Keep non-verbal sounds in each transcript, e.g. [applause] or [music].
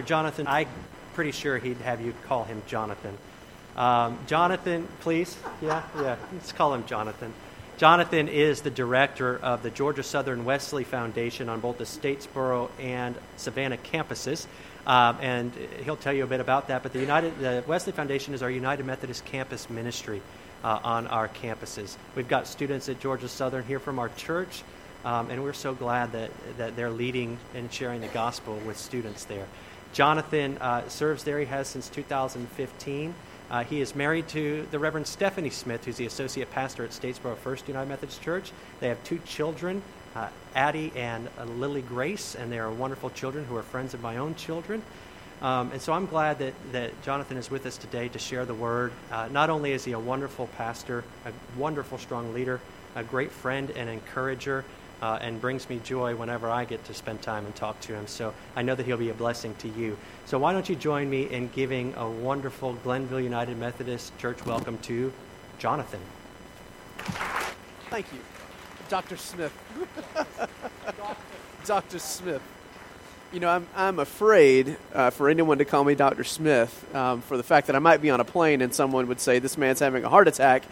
Jonathan, I'm pretty sure he'd have you call him Jonathan. Um, Jonathan, please. Yeah, yeah. Let's call him Jonathan. Jonathan is the director of the Georgia Southern Wesley Foundation on both the Statesboro and Savannah campuses. Um, and he'll tell you a bit about that. But the United, the Wesley Foundation is our United Methodist campus ministry uh, on our campuses. We've got students at Georgia Southern here from our church, um, and we're so glad that, that they're leading and sharing the gospel with students there. Jonathan uh, serves there, he has since 2015. Uh, he is married to the Reverend Stephanie Smith, who's the associate pastor at Statesboro First United Methodist Church. They have two children, uh, Addie and uh, Lily Grace, and they are wonderful children who are friends of my own children. Um, and so I'm glad that, that Jonathan is with us today to share the word. Uh, not only is he a wonderful pastor, a wonderful, strong leader, a great friend and encourager, uh, and brings me joy whenever I get to spend time and talk to him. So I know that he'll be a blessing to you. So why don't you join me in giving a wonderful Glennville United Methodist Church welcome to Jonathan? Thank you, Dr. Smith. [laughs] Dr. Smith. You know, I'm, I'm afraid uh, for anyone to call me Dr. Smith um, for the fact that I might be on a plane and someone would say, This man's having a heart attack.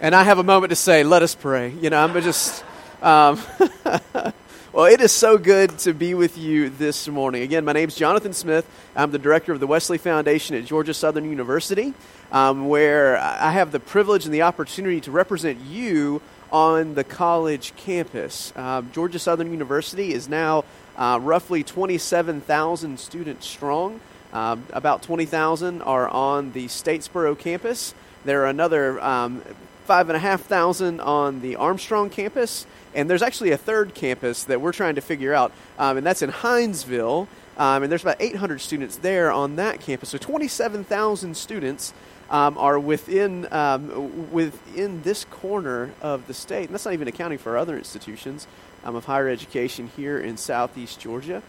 And I have a moment to say, Let us pray. You know, I'm just. Um, [laughs] well, it is so good to be with you this morning. Again, my name is Jonathan Smith. I'm the director of the Wesley Foundation at Georgia Southern University, um, where I have the privilege and the opportunity to represent you on the college campus. Um, Georgia Southern University is now uh, roughly 27,000 students strong. Um, about 20,000 are on the Statesboro campus. There are another um, 5,500 on the Armstrong campus. And there's actually a third campus that we're trying to figure out, um, and that's in Hinesville. Um, and there's about 800 students there on that campus. So 27,000 students um, are within um, within this corner of the state, and that's not even accounting for other institutions um, of higher education here in Southeast Georgia.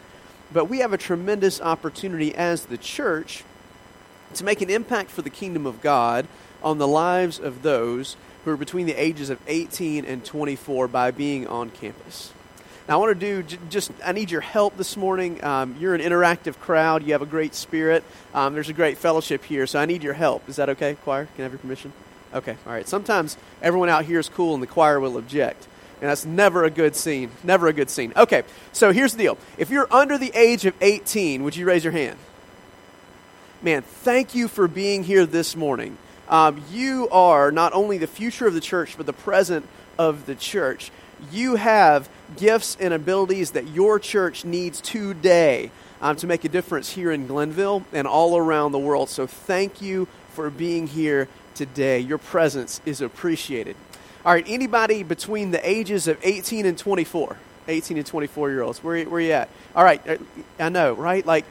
But we have a tremendous opportunity as the church to make an impact for the kingdom of God on the lives of those who are between the ages of 18 and 24 by being on campus. Now, I want to do just, I need your help this morning. Um, you're an interactive crowd, you have a great spirit, um, there's a great fellowship here, so I need your help. Is that okay, choir? Can I have your permission? Okay, all right. Sometimes everyone out here is cool and the choir will object. And that's never a good scene. Never a good scene. Okay, so here's the deal. If you're under the age of 18, would you raise your hand? Man, thank you for being here this morning. Um, you are not only the future of the church, but the present of the church. You have gifts and abilities that your church needs today um, to make a difference here in Glennville and all around the world. So thank you for being here today. Your presence is appreciated. All right, anybody between the ages of 18 and 24? 18 and 24 year olds. Where, where are you at? All right, uh, I know, right? Like,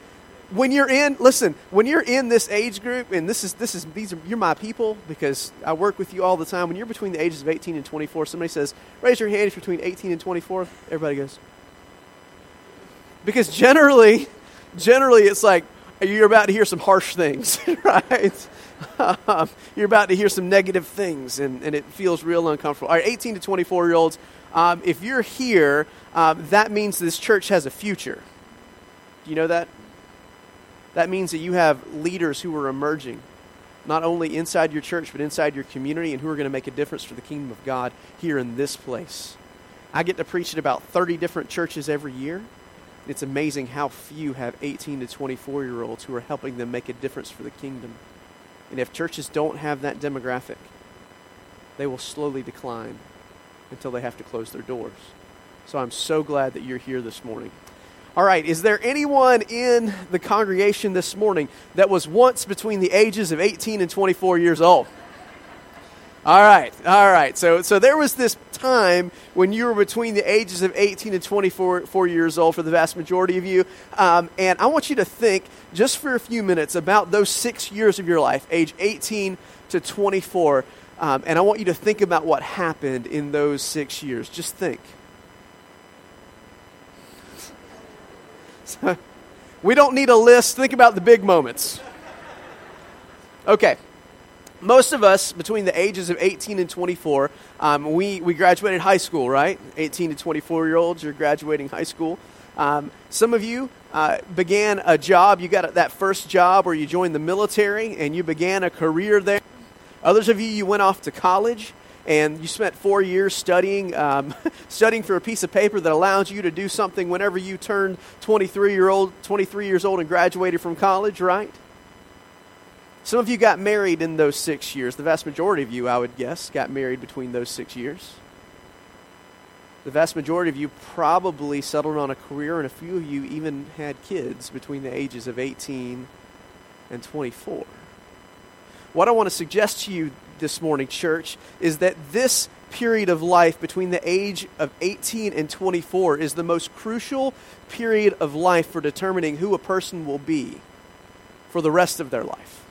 when you're in listen when you're in this age group and this is this is these are you're my people because i work with you all the time. When you're between the ages of 18 and 24 somebody says raise your hand if you're between 18 and 24 everybody goes. Because generally generally it's like you're about to hear some harsh things [laughs] right? Um, you're about to hear some negative things and, and it feels real uncomfortable. All right 18 to 24 year olds um, if you're here um, that means this church has a future. Do you know that that means that you have leaders who are emerging, not only inside your church, but inside your community, and who are going to make a difference for the kingdom of God here in this place. I get to preach at about 30 different churches every year. It's amazing how few have 18 to 24 year olds who are helping them make a difference for the kingdom. And if churches don't have that demographic, they will slowly decline until they have to close their doors. So I'm so glad that you're here this morning. All right, is there anyone in the congregation this morning that was once between the ages of 18 and 24 years old? All right, all right. So, so there was this time when you were between the ages of 18 and 24 four years old for the vast majority of you. Um, and I want you to think just for a few minutes about those six years of your life, age 18 to 24. Um, and I want you to think about what happened in those six years. Just think. [laughs] we don't need a list. Think about the big moments. Okay. Most of us, between the ages of 18 and 24, um, we, we graduated high school, right? 18 to 24 year olds, you're graduating high school. Um, some of you uh, began a job. You got that first job where you joined the military and you began a career there. Others of you, you went off to college and you spent four years studying, um, [laughs] studying for a piece of paper that allows you to do something whenever you turned 23 year old, 23 years old and graduated from college, right? Some of you got married in those six years. The vast majority of you, I would guess, got married between those six years. The vast majority of you probably settled on a career, and a few of you even had kids between the ages of 18 and 24. What I want to suggest to you this morning, church, is that this period of life between the age of 18 and 24 is the most crucial period of life for determining who a person will be for the rest of their life.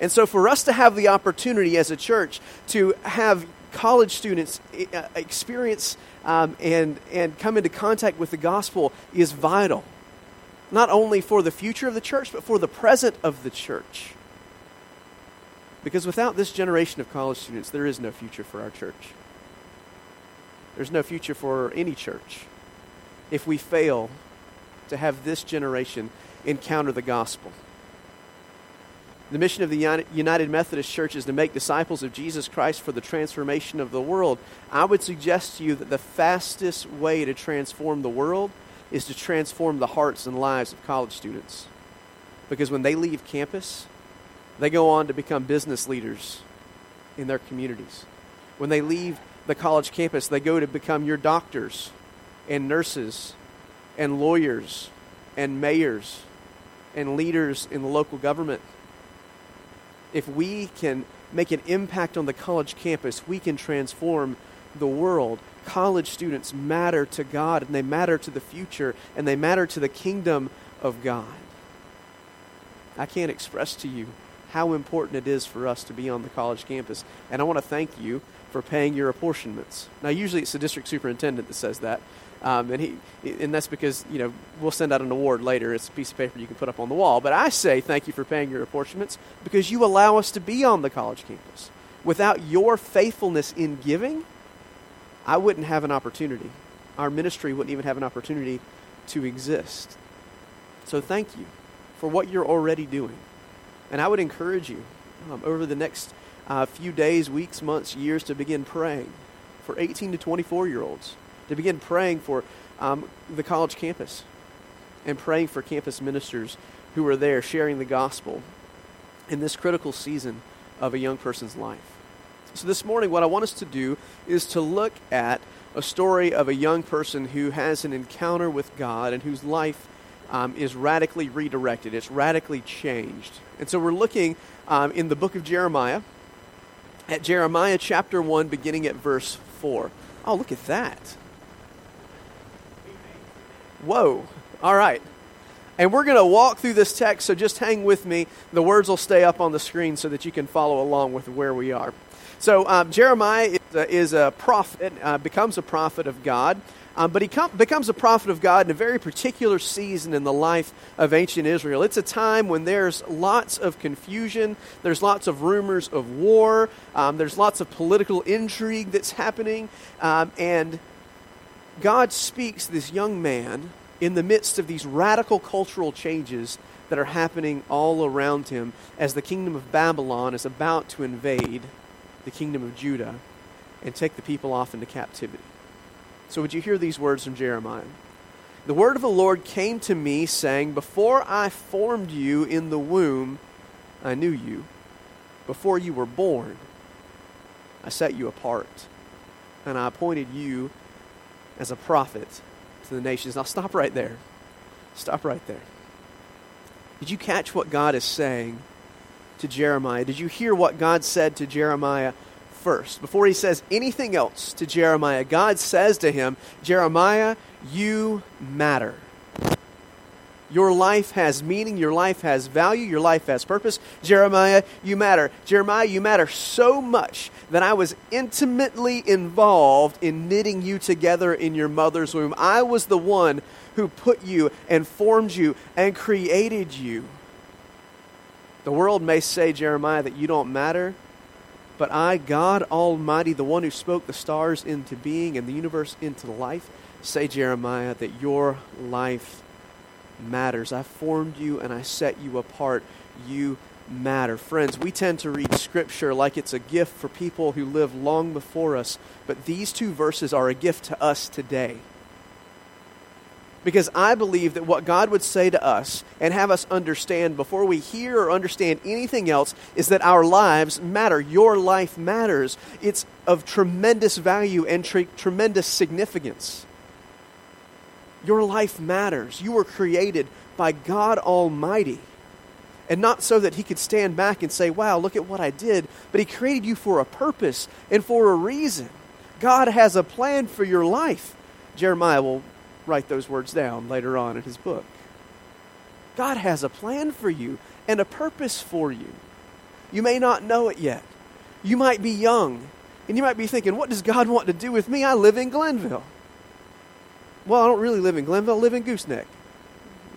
And so, for us to have the opportunity as a church to have college students uh, experience um, and, and come into contact with the gospel is vital, not only for the future of the church, but for the present of the church. Because without this generation of college students, there is no future for our church. There's no future for any church if we fail to have this generation encounter the gospel. The mission of the United Methodist Church is to make disciples of Jesus Christ for the transformation of the world. I would suggest to you that the fastest way to transform the world is to transform the hearts and lives of college students. Because when they leave campus, they go on to become business leaders in their communities. When they leave the college campus, they go to become your doctors and nurses and lawyers and mayors and leaders in the local government if we can make an impact on the college campus, we can transform the world. College students matter to God and they matter to the future and they matter to the kingdom of God. I can't express to you how important it is for us to be on the college campus. And I want to thank you for paying your apportionments. Now, usually it's the district superintendent that says that. Um, and he, and that's because you know we'll send out an award later. It's a piece of paper you can put up on the wall. But I say thank you for paying your apportionments because you allow us to be on the college campus. Without your faithfulness in giving, I wouldn't have an opportunity. Our ministry wouldn't even have an opportunity to exist. So thank you for what you're already doing. And I would encourage you um, over the next uh, few days, weeks, months, years to begin praying for 18 to 24 year olds to begin praying for um, the college campus and praying for campus ministers who are there sharing the gospel in this critical season of a young person's life. So, this morning, what I want us to do is to look at a story of a young person who has an encounter with God and whose life um, is radically redirected, it's radically changed. And so, we're looking um, in the book of Jeremiah at Jeremiah chapter 1, beginning at verse 4. Oh, look at that. Whoa. All right. And we're going to walk through this text, so just hang with me. The words will stay up on the screen so that you can follow along with where we are. So, um, Jeremiah is a, is a prophet, uh, becomes a prophet of God. Um, but he com- becomes a prophet of God in a very particular season in the life of ancient Israel. It's a time when there's lots of confusion, there's lots of rumors of war, um, there's lots of political intrigue that's happening, um, and God speaks this young man in the midst of these radical cultural changes that are happening all around him as the kingdom of Babylon is about to invade the kingdom of Judah and take the people off into captivity. So, would you hear these words from Jeremiah? The word of the Lord came to me, saying, Before I formed you in the womb, I knew you. Before you were born, I set you apart, and I appointed you as a prophet to the nations. Now, stop right there. Stop right there. Did you catch what God is saying to Jeremiah? Did you hear what God said to Jeremiah first? Before he says anything else to Jeremiah, God says to him, Jeremiah, you matter. Your life has meaning. Your life has value. Your life has purpose. Jeremiah, you matter. Jeremiah, you matter so much that I was intimately involved in knitting you together in your mother's womb. I was the one who put you and formed you and created you. The world may say, Jeremiah, that you don't matter, but I, God Almighty, the one who spoke the stars into being and the universe into life, say, Jeremiah, that your life matters. I formed you and I set you apart. You matter. Friends, we tend to read Scripture like it's a gift for people who live long before us, but these two verses are a gift to us today. Because I believe that what God would say to us and have us understand before we hear or understand anything else is that our lives matter. Your life matters. It's of tremendous value and tre- tremendous significance. Your life matters. You were created by God Almighty. And not so that He could stand back and say, wow, look at what I did, but He created you for a purpose and for a reason. God has a plan for your life. Jeremiah will write those words down later on in his book. God has a plan for you and a purpose for you. You may not know it yet. You might be young, and you might be thinking, what does God want to do with me? I live in Glennville. Well, I don't really live in Glennville, I live in Gooseneck.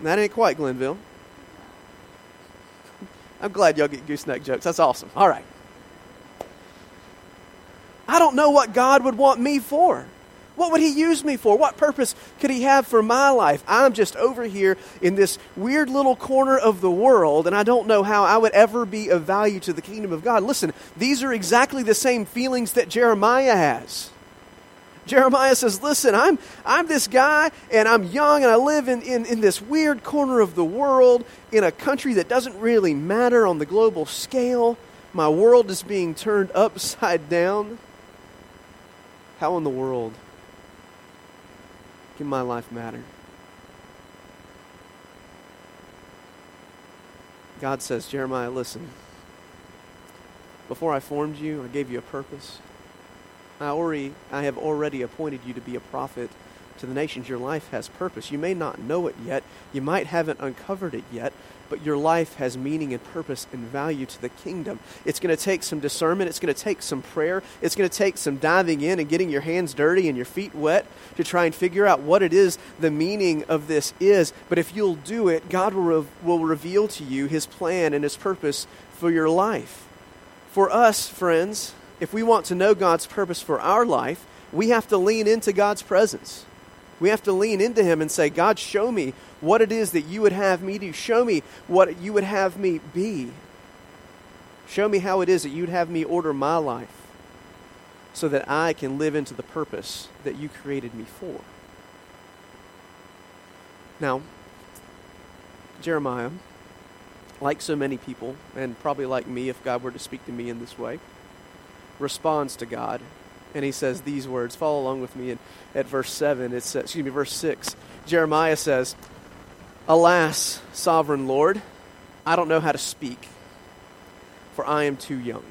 That ain't quite Glennville. [laughs] I'm glad y'all get gooseneck jokes. That's awesome. All right. I don't know what God would want me for. What would he use me for? What purpose could he have for my life? I'm just over here in this weird little corner of the world, and I don't know how I would ever be of value to the kingdom of God. Listen, these are exactly the same feelings that Jeremiah has. Jeremiah says, Listen, I'm, I'm this guy, and I'm young, and I live in, in, in this weird corner of the world in a country that doesn't really matter on the global scale. My world is being turned upside down. How in the world can my life matter? God says, Jeremiah, listen. Before I formed you, I gave you a purpose. I, already, I have already appointed you to be a prophet to the nations. Your life has purpose. You may not know it yet. You might haven't uncovered it yet, but your life has meaning and purpose and value to the kingdom. It's going to take some discernment. It's going to take some prayer. It's going to take some diving in and getting your hands dirty and your feet wet to try and figure out what it is the meaning of this is. But if you'll do it, God will, re- will reveal to you his plan and his purpose for your life. For us, friends, if we want to know God's purpose for our life, we have to lean into God's presence. We have to lean into Him and say, God, show me what it is that you would have me do. Show me what you would have me be. Show me how it is that you'd have me order my life so that I can live into the purpose that you created me for. Now, Jeremiah, like so many people, and probably like me if God were to speak to me in this way, responds to God. And he says these words. Follow along with me in, at verse 7. It's, excuse me, verse 6. Jeremiah says, Alas, sovereign Lord, I don't know how to speak, for I am too young.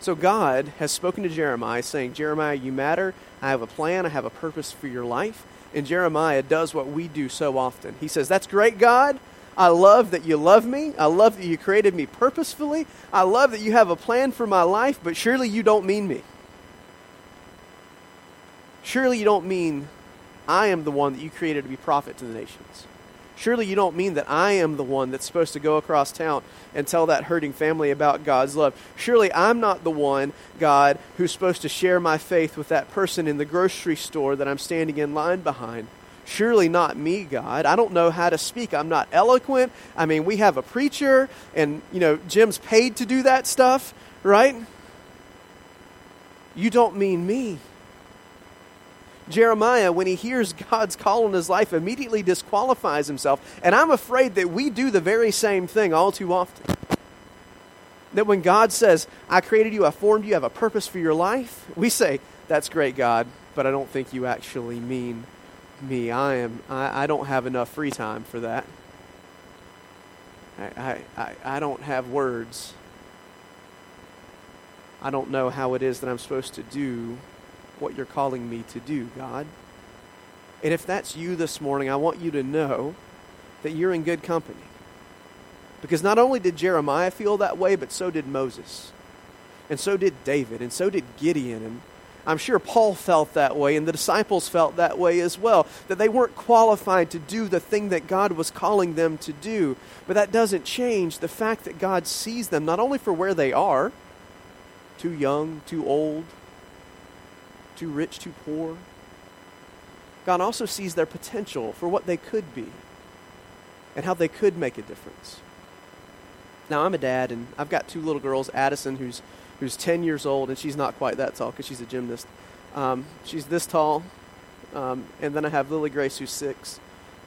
So God has spoken to Jeremiah, saying, Jeremiah, you matter. I have a plan. I have a purpose for your life. And Jeremiah does what we do so often. He says, That's great, God. I love that you love me. I love that you created me purposefully. I love that you have a plan for my life, but surely you don't mean me. Surely you don't mean I am the one that you created to be prophet to the nations. Surely you don't mean that I am the one that's supposed to go across town and tell that hurting family about God's love. Surely I'm not the one, God, who's supposed to share my faith with that person in the grocery store that I'm standing in line behind. Surely not me, God. I don't know how to speak. I'm not eloquent. I mean, we have a preacher, and, you know, Jim's paid to do that stuff, right? You don't mean me. Jeremiah, when he hears God's call on his life, immediately disqualifies himself. And I'm afraid that we do the very same thing all too often. That when God says, I created you, I formed you, I have a purpose for your life, we say, That's great, God, but I don't think you actually mean me. I am I, I don't have enough free time for that. I, I, I don't have words. I don't know how it is that I'm supposed to do what you're calling me to do, God. And if that's you this morning, I want you to know that you're in good company. Because not only did Jeremiah feel that way, but so did Moses. And so did David. And so did Gideon. And I'm sure Paul felt that way, and the disciples felt that way as well, that they weren't qualified to do the thing that God was calling them to do. But that doesn't change the fact that God sees them not only for where they are too young, too old, too rich, too poor. God also sees their potential for what they could be. and how they could make a difference. Now, I'm a dad, and I've got two little girls Addison, who's, who's 10 years old, and she's not quite that tall because she's a gymnast. Um, she's this tall. Um, and then I have Lily Grace, who's six,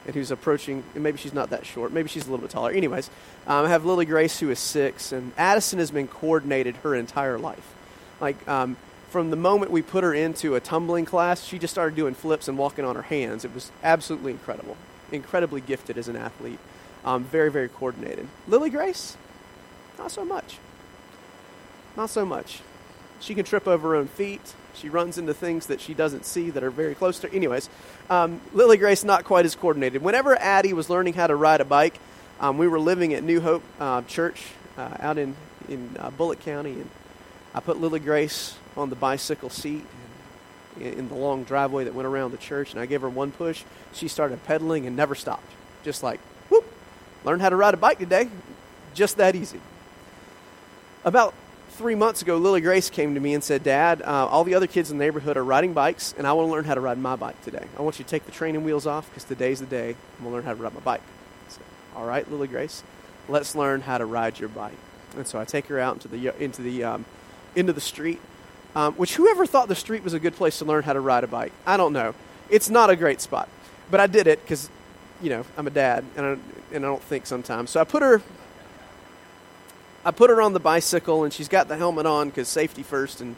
and who's approaching, and maybe she's not that short. Maybe she's a little bit taller. Anyways, um, I have Lily Grace, who is six, and Addison has been coordinated her entire life. Like, um, from the moment we put her into a tumbling class, she just started doing flips and walking on her hands. It was absolutely incredible. Incredibly gifted as an athlete. Um, very, very coordinated. Lily Grace, not so much. Not so much. She can trip over her own feet. She runs into things that she doesn't see that are very close to her. Anyways, um, Lily Grace, not quite as coordinated. Whenever Addie was learning how to ride a bike, um, we were living at New Hope uh, Church uh, out in, in uh, County, and I put Lily Grace on the bicycle seat in the long driveway that went around the church, and I gave her one push. She started pedaling and never stopped. Just like, whoop, learned how to ride a bike today. Just that easy. About three months ago, Lily Grace came to me and said, Dad, uh, all the other kids in the neighborhood are riding bikes, and I want to learn how to ride my bike today. I want you to take the training wheels off because today's the day I'm going to learn how to ride my bike. Said, all right, Lily Grace, let's learn how to ride your bike. And so I take her out into the, into the, um, into the street, um, which whoever thought the street was a good place to learn how to ride a bike? I don't know. It's not a great spot. But I did it because, you know, I'm a dad and I, and I don't think sometimes. So I put her I put her on the bicycle and she's got the helmet on because safety first and,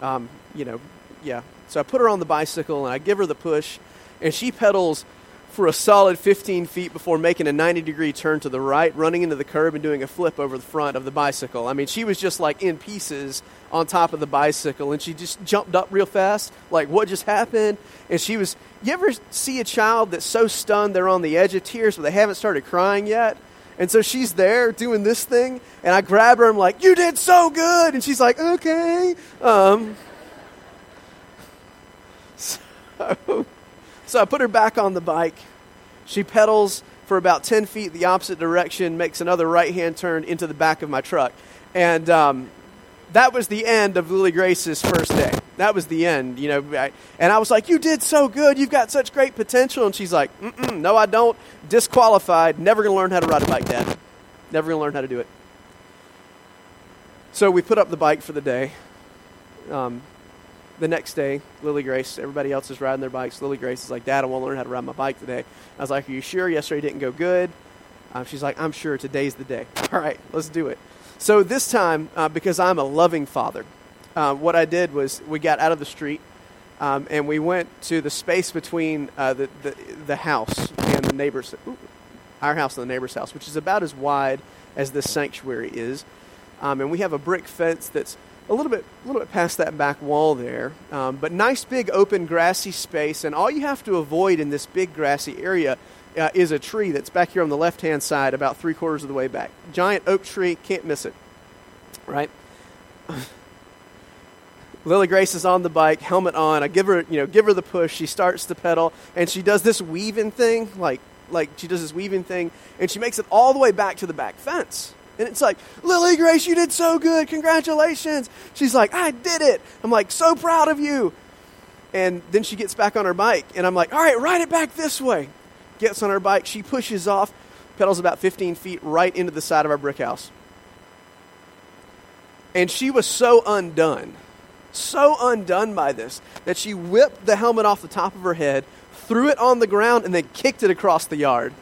um, you know, yeah. So I put her on the bicycle and I give her the push and she pedals for a solid 15 feet before making a 90 degree turn to the right, running into the curb and doing a flip over the front of the bicycle. I mean, she was just like in pieces on top of the bicycle and she just jumped up real fast, like, what just happened? And she was, you ever see a child that's so stunned they're on the edge of tears but they haven't started crying yet? And so she's there doing this thing, and I grab her. I'm like, "You did so good!" And she's like, "Okay." Um, [laughs] so, so I put her back on the bike. She pedals for about 10 feet the opposite direction, makes another right hand turn into the back of my truck. And um, that was the end of Lily Grace's first day. That was the end, you know. I, and I was like, You did so good. You've got such great potential. And she's like, No, I don't. Disqualified. Never going to learn how to ride a bike, Dad. Never going to learn how to do it. So we put up the bike for the day. Um, the next day, Lily Grace, everybody else is riding their bikes. Lily Grace is like, Dad, I want to learn how to ride my bike today. I was like, Are you sure? Yesterday didn't go good. Um, she's like, I'm sure today's the day. [laughs] All right, let's do it. So this time, uh, because I'm a loving father, uh, what I did was we got out of the street um, and we went to the space between uh, the, the, the house and the neighbor's, ooh, our house and the neighbor's house, which is about as wide as this sanctuary is. Um, and we have a brick fence that's a little bit, a little bit past that back wall there, um, but nice big open grassy space. And all you have to avoid in this big grassy area uh, is a tree that's back here on the left hand side, about three quarters of the way back. Giant oak tree, can't miss it. Right? [sighs] Lily Grace is on the bike, helmet on. I give her, you know, give her the push. She starts to pedal, and she does this weaving thing, like, like she does this weaving thing, and she makes it all the way back to the back fence. And it's like, Lily Grace, you did so good. Congratulations. She's like, I did it. I'm like, so proud of you. And then she gets back on her bike, and I'm like, all right, ride it back this way gets on her bike. She pushes off, pedals about 15 feet right into the side of our brick house. And she was so undone, so undone by this, that she whipped the helmet off the top of her head, threw it on the ground, and then kicked it across the yard.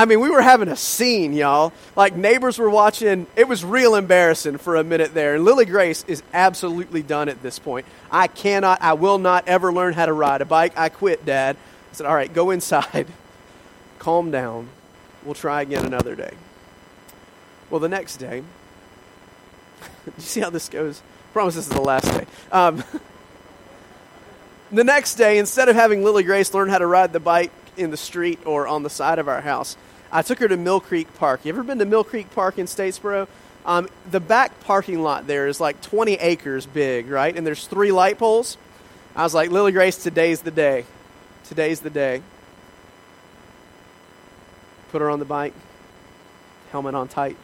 I mean, we were having a scene, y'all. Like neighbors were watching. It was real embarrassing for a minute there. And Lily Grace is absolutely done at this point. I cannot, I will not ever learn how to ride a bike. I quit, Dad. I said, All right, go inside, [laughs] calm down. We'll try again another day. Well, the next day, do [laughs] you see how this goes? I promise this is the last day. Um, [laughs] the next day, instead of having Lily Grace learn how to ride the bike in the street or on the side of our house, I took her to Mill Creek Park. You ever been to Mill Creek Park in Statesboro? Um, the back parking lot there is like 20 acres big, right? And there's three light poles. I was like, Lily Grace, today's the day. Today's the day. Put her on the bike, helmet on tight.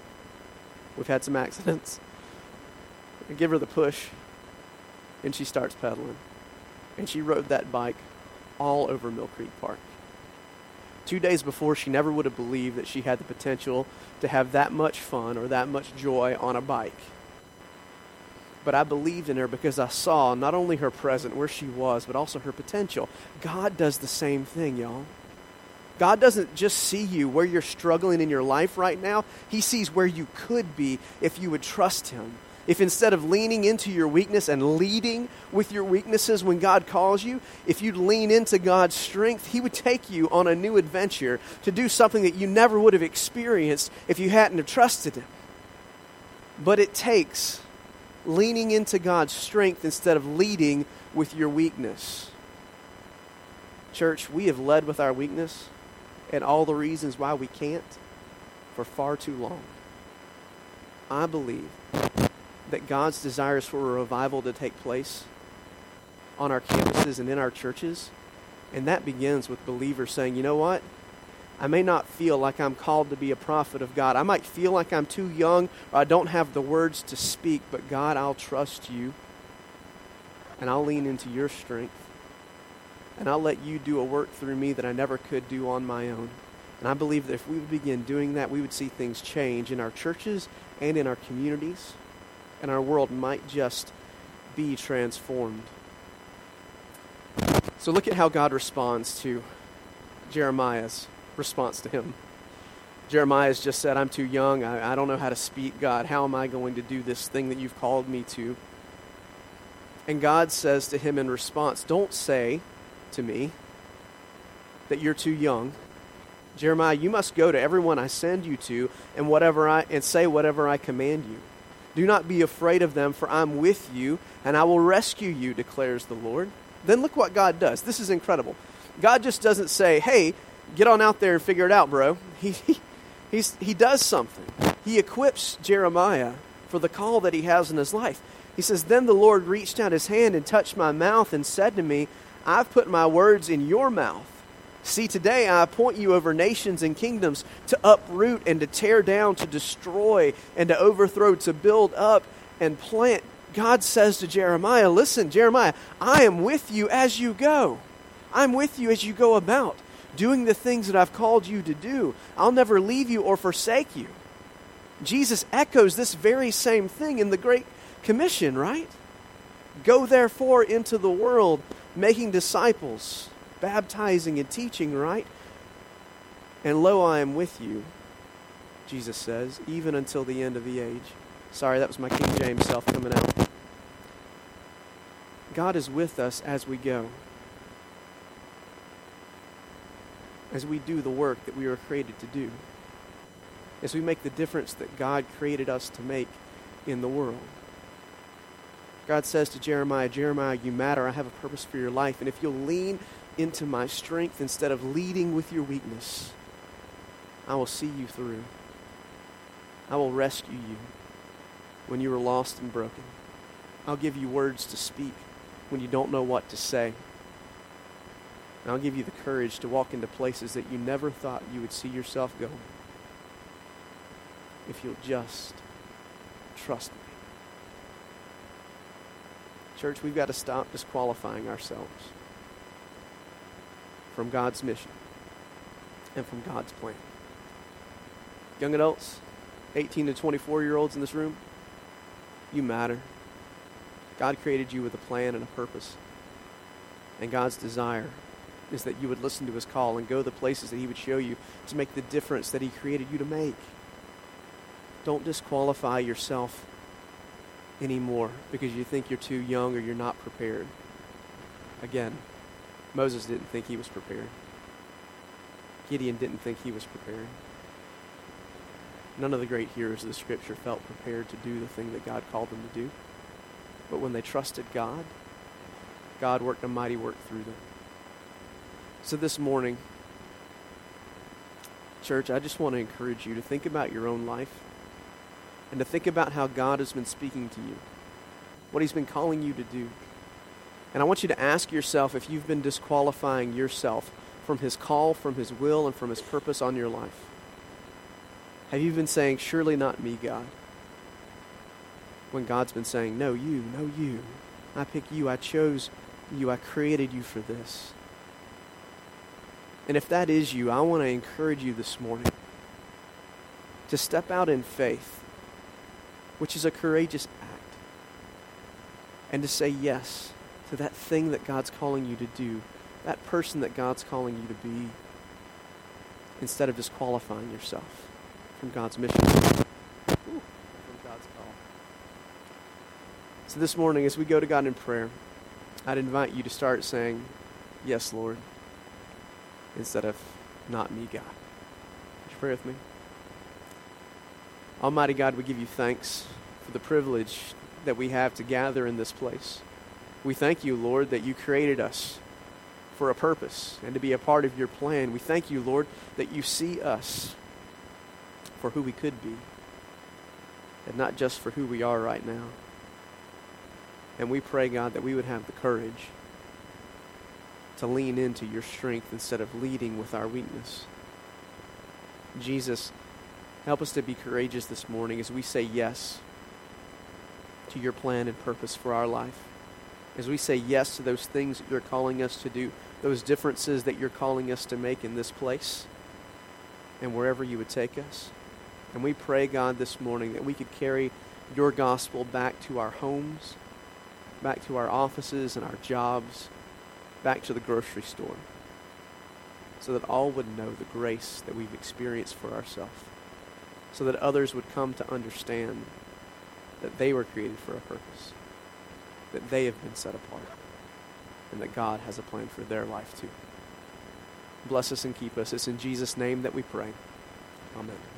We've had some accidents. I give her the push, and she starts pedaling. And she rode that bike all over Mill Creek Park. Two days before, she never would have believed that she had the potential to have that much fun or that much joy on a bike. But I believed in her because I saw not only her present, where she was, but also her potential. God does the same thing, y'all. God doesn't just see you where you're struggling in your life right now, He sees where you could be if you would trust Him. If instead of leaning into your weakness and leading with your weaknesses when God calls you, if you'd lean into God's strength, He would take you on a new adventure to do something that you never would have experienced if you hadn't have trusted Him. But it takes leaning into God's strength instead of leading with your weakness. Church, we have led with our weakness and all the reasons why we can't for far too long. I believe that God's desires for a revival to take place on our campuses and in our churches. And that begins with believers saying, you know what? I may not feel like I'm called to be a prophet of God. I might feel like I'm too young or I don't have the words to speak, but God, I'll trust you and I'll lean into your strength and I'll let you do a work through me that I never could do on my own. And I believe that if we would begin doing that, we would see things change in our churches and in our communities and our world might just be transformed. So look at how God responds to Jeremiah's response to him. Jeremiah's just said, I'm too young. I, I don't know how to speak, God. How am I going to do this thing that you've called me to? And God says to him in response, Don't say to me that you're too young. Jeremiah, you must go to everyone I send you to and whatever I and say whatever I command you. Do not be afraid of them, for I'm with you, and I will rescue you, declares the Lord. Then look what God does. This is incredible. God just doesn't say, hey, get on out there and figure it out, bro. [laughs] He, he, he does something. He equips Jeremiah for the call that he has in his life. He says, Then the Lord reached out his hand and touched my mouth and said to me, I've put my words in your mouth. See, today I appoint you over nations and kingdoms to uproot and to tear down, to destroy and to overthrow, to build up and plant. God says to Jeremiah, Listen, Jeremiah, I am with you as you go. I'm with you as you go about doing the things that I've called you to do. I'll never leave you or forsake you. Jesus echoes this very same thing in the Great Commission, right? Go therefore into the world, making disciples baptizing and teaching, right? And lo, I am with you, Jesus says, even until the end of the age. Sorry, that was my King James self coming out. God is with us as we go, as we do the work that we were created to do, as we make the difference that God created us to make in the world. God says to Jeremiah, Jeremiah, you matter. I have a purpose for your life. And if you'll lean into my strength instead of leading with your weakness, I will see you through. I will rescue you when you are lost and broken. I'll give you words to speak when you don't know what to say. And I'll give you the courage to walk into places that you never thought you would see yourself go. If you'll just trust me. Church, we've got to stop disqualifying ourselves from God's mission and from God's plan. Young adults, 18 to 24 year olds in this room, you matter. God created you with a plan and a purpose. And God's desire is that you would listen to his call and go the places that he would show you to make the difference that he created you to make. Don't disqualify yourself anymore because you think you're too young or you're not prepared. Again, Moses didn't think he was prepared. Gideon didn't think he was prepared. None of the great heroes of the scripture felt prepared to do the thing that God called them to do. But when they trusted God, God worked a mighty work through them. So this morning, church, I just want to encourage you to think about your own life and to think about how God has been speaking to you, what He's been calling you to do. And I want you to ask yourself if you've been disqualifying yourself from His call, from His will, and from His purpose on your life. Have you been saying, Surely not me, God? When God's been saying, No, you, no, you. I picked you. I chose you. I created you for this. And if that is you, I want to encourage you this morning to step out in faith, which is a courageous act, and to say yes to that thing that God's calling you to do, that person that God's calling you to be, instead of disqualifying yourself from God's mission. So this morning, as we go to God in prayer, I'd invite you to start saying, Yes, Lord, instead of not me, God. Would you pray with me? Almighty God, we give you thanks for the privilege that we have to gather in this place. We thank you, Lord, that you created us for a purpose and to be a part of your plan. We thank you, Lord, that you see us for who we could be and not just for who we are right now. And we pray, God, that we would have the courage to lean into your strength instead of leading with our weakness. Jesus, help us to be courageous this morning as we say yes to your plan and purpose for our life. As we say yes to those things that you're calling us to do, those differences that you're calling us to make in this place and wherever you would take us. And we pray, God, this morning that we could carry your gospel back to our homes, back to our offices and our jobs, back to the grocery store, so that all would know the grace that we've experienced for ourselves, so that others would come to understand that they were created for a purpose, that they have been set apart, and that God has a plan for their life too. Bless us and keep us. It's in Jesus' name that we pray. Amen.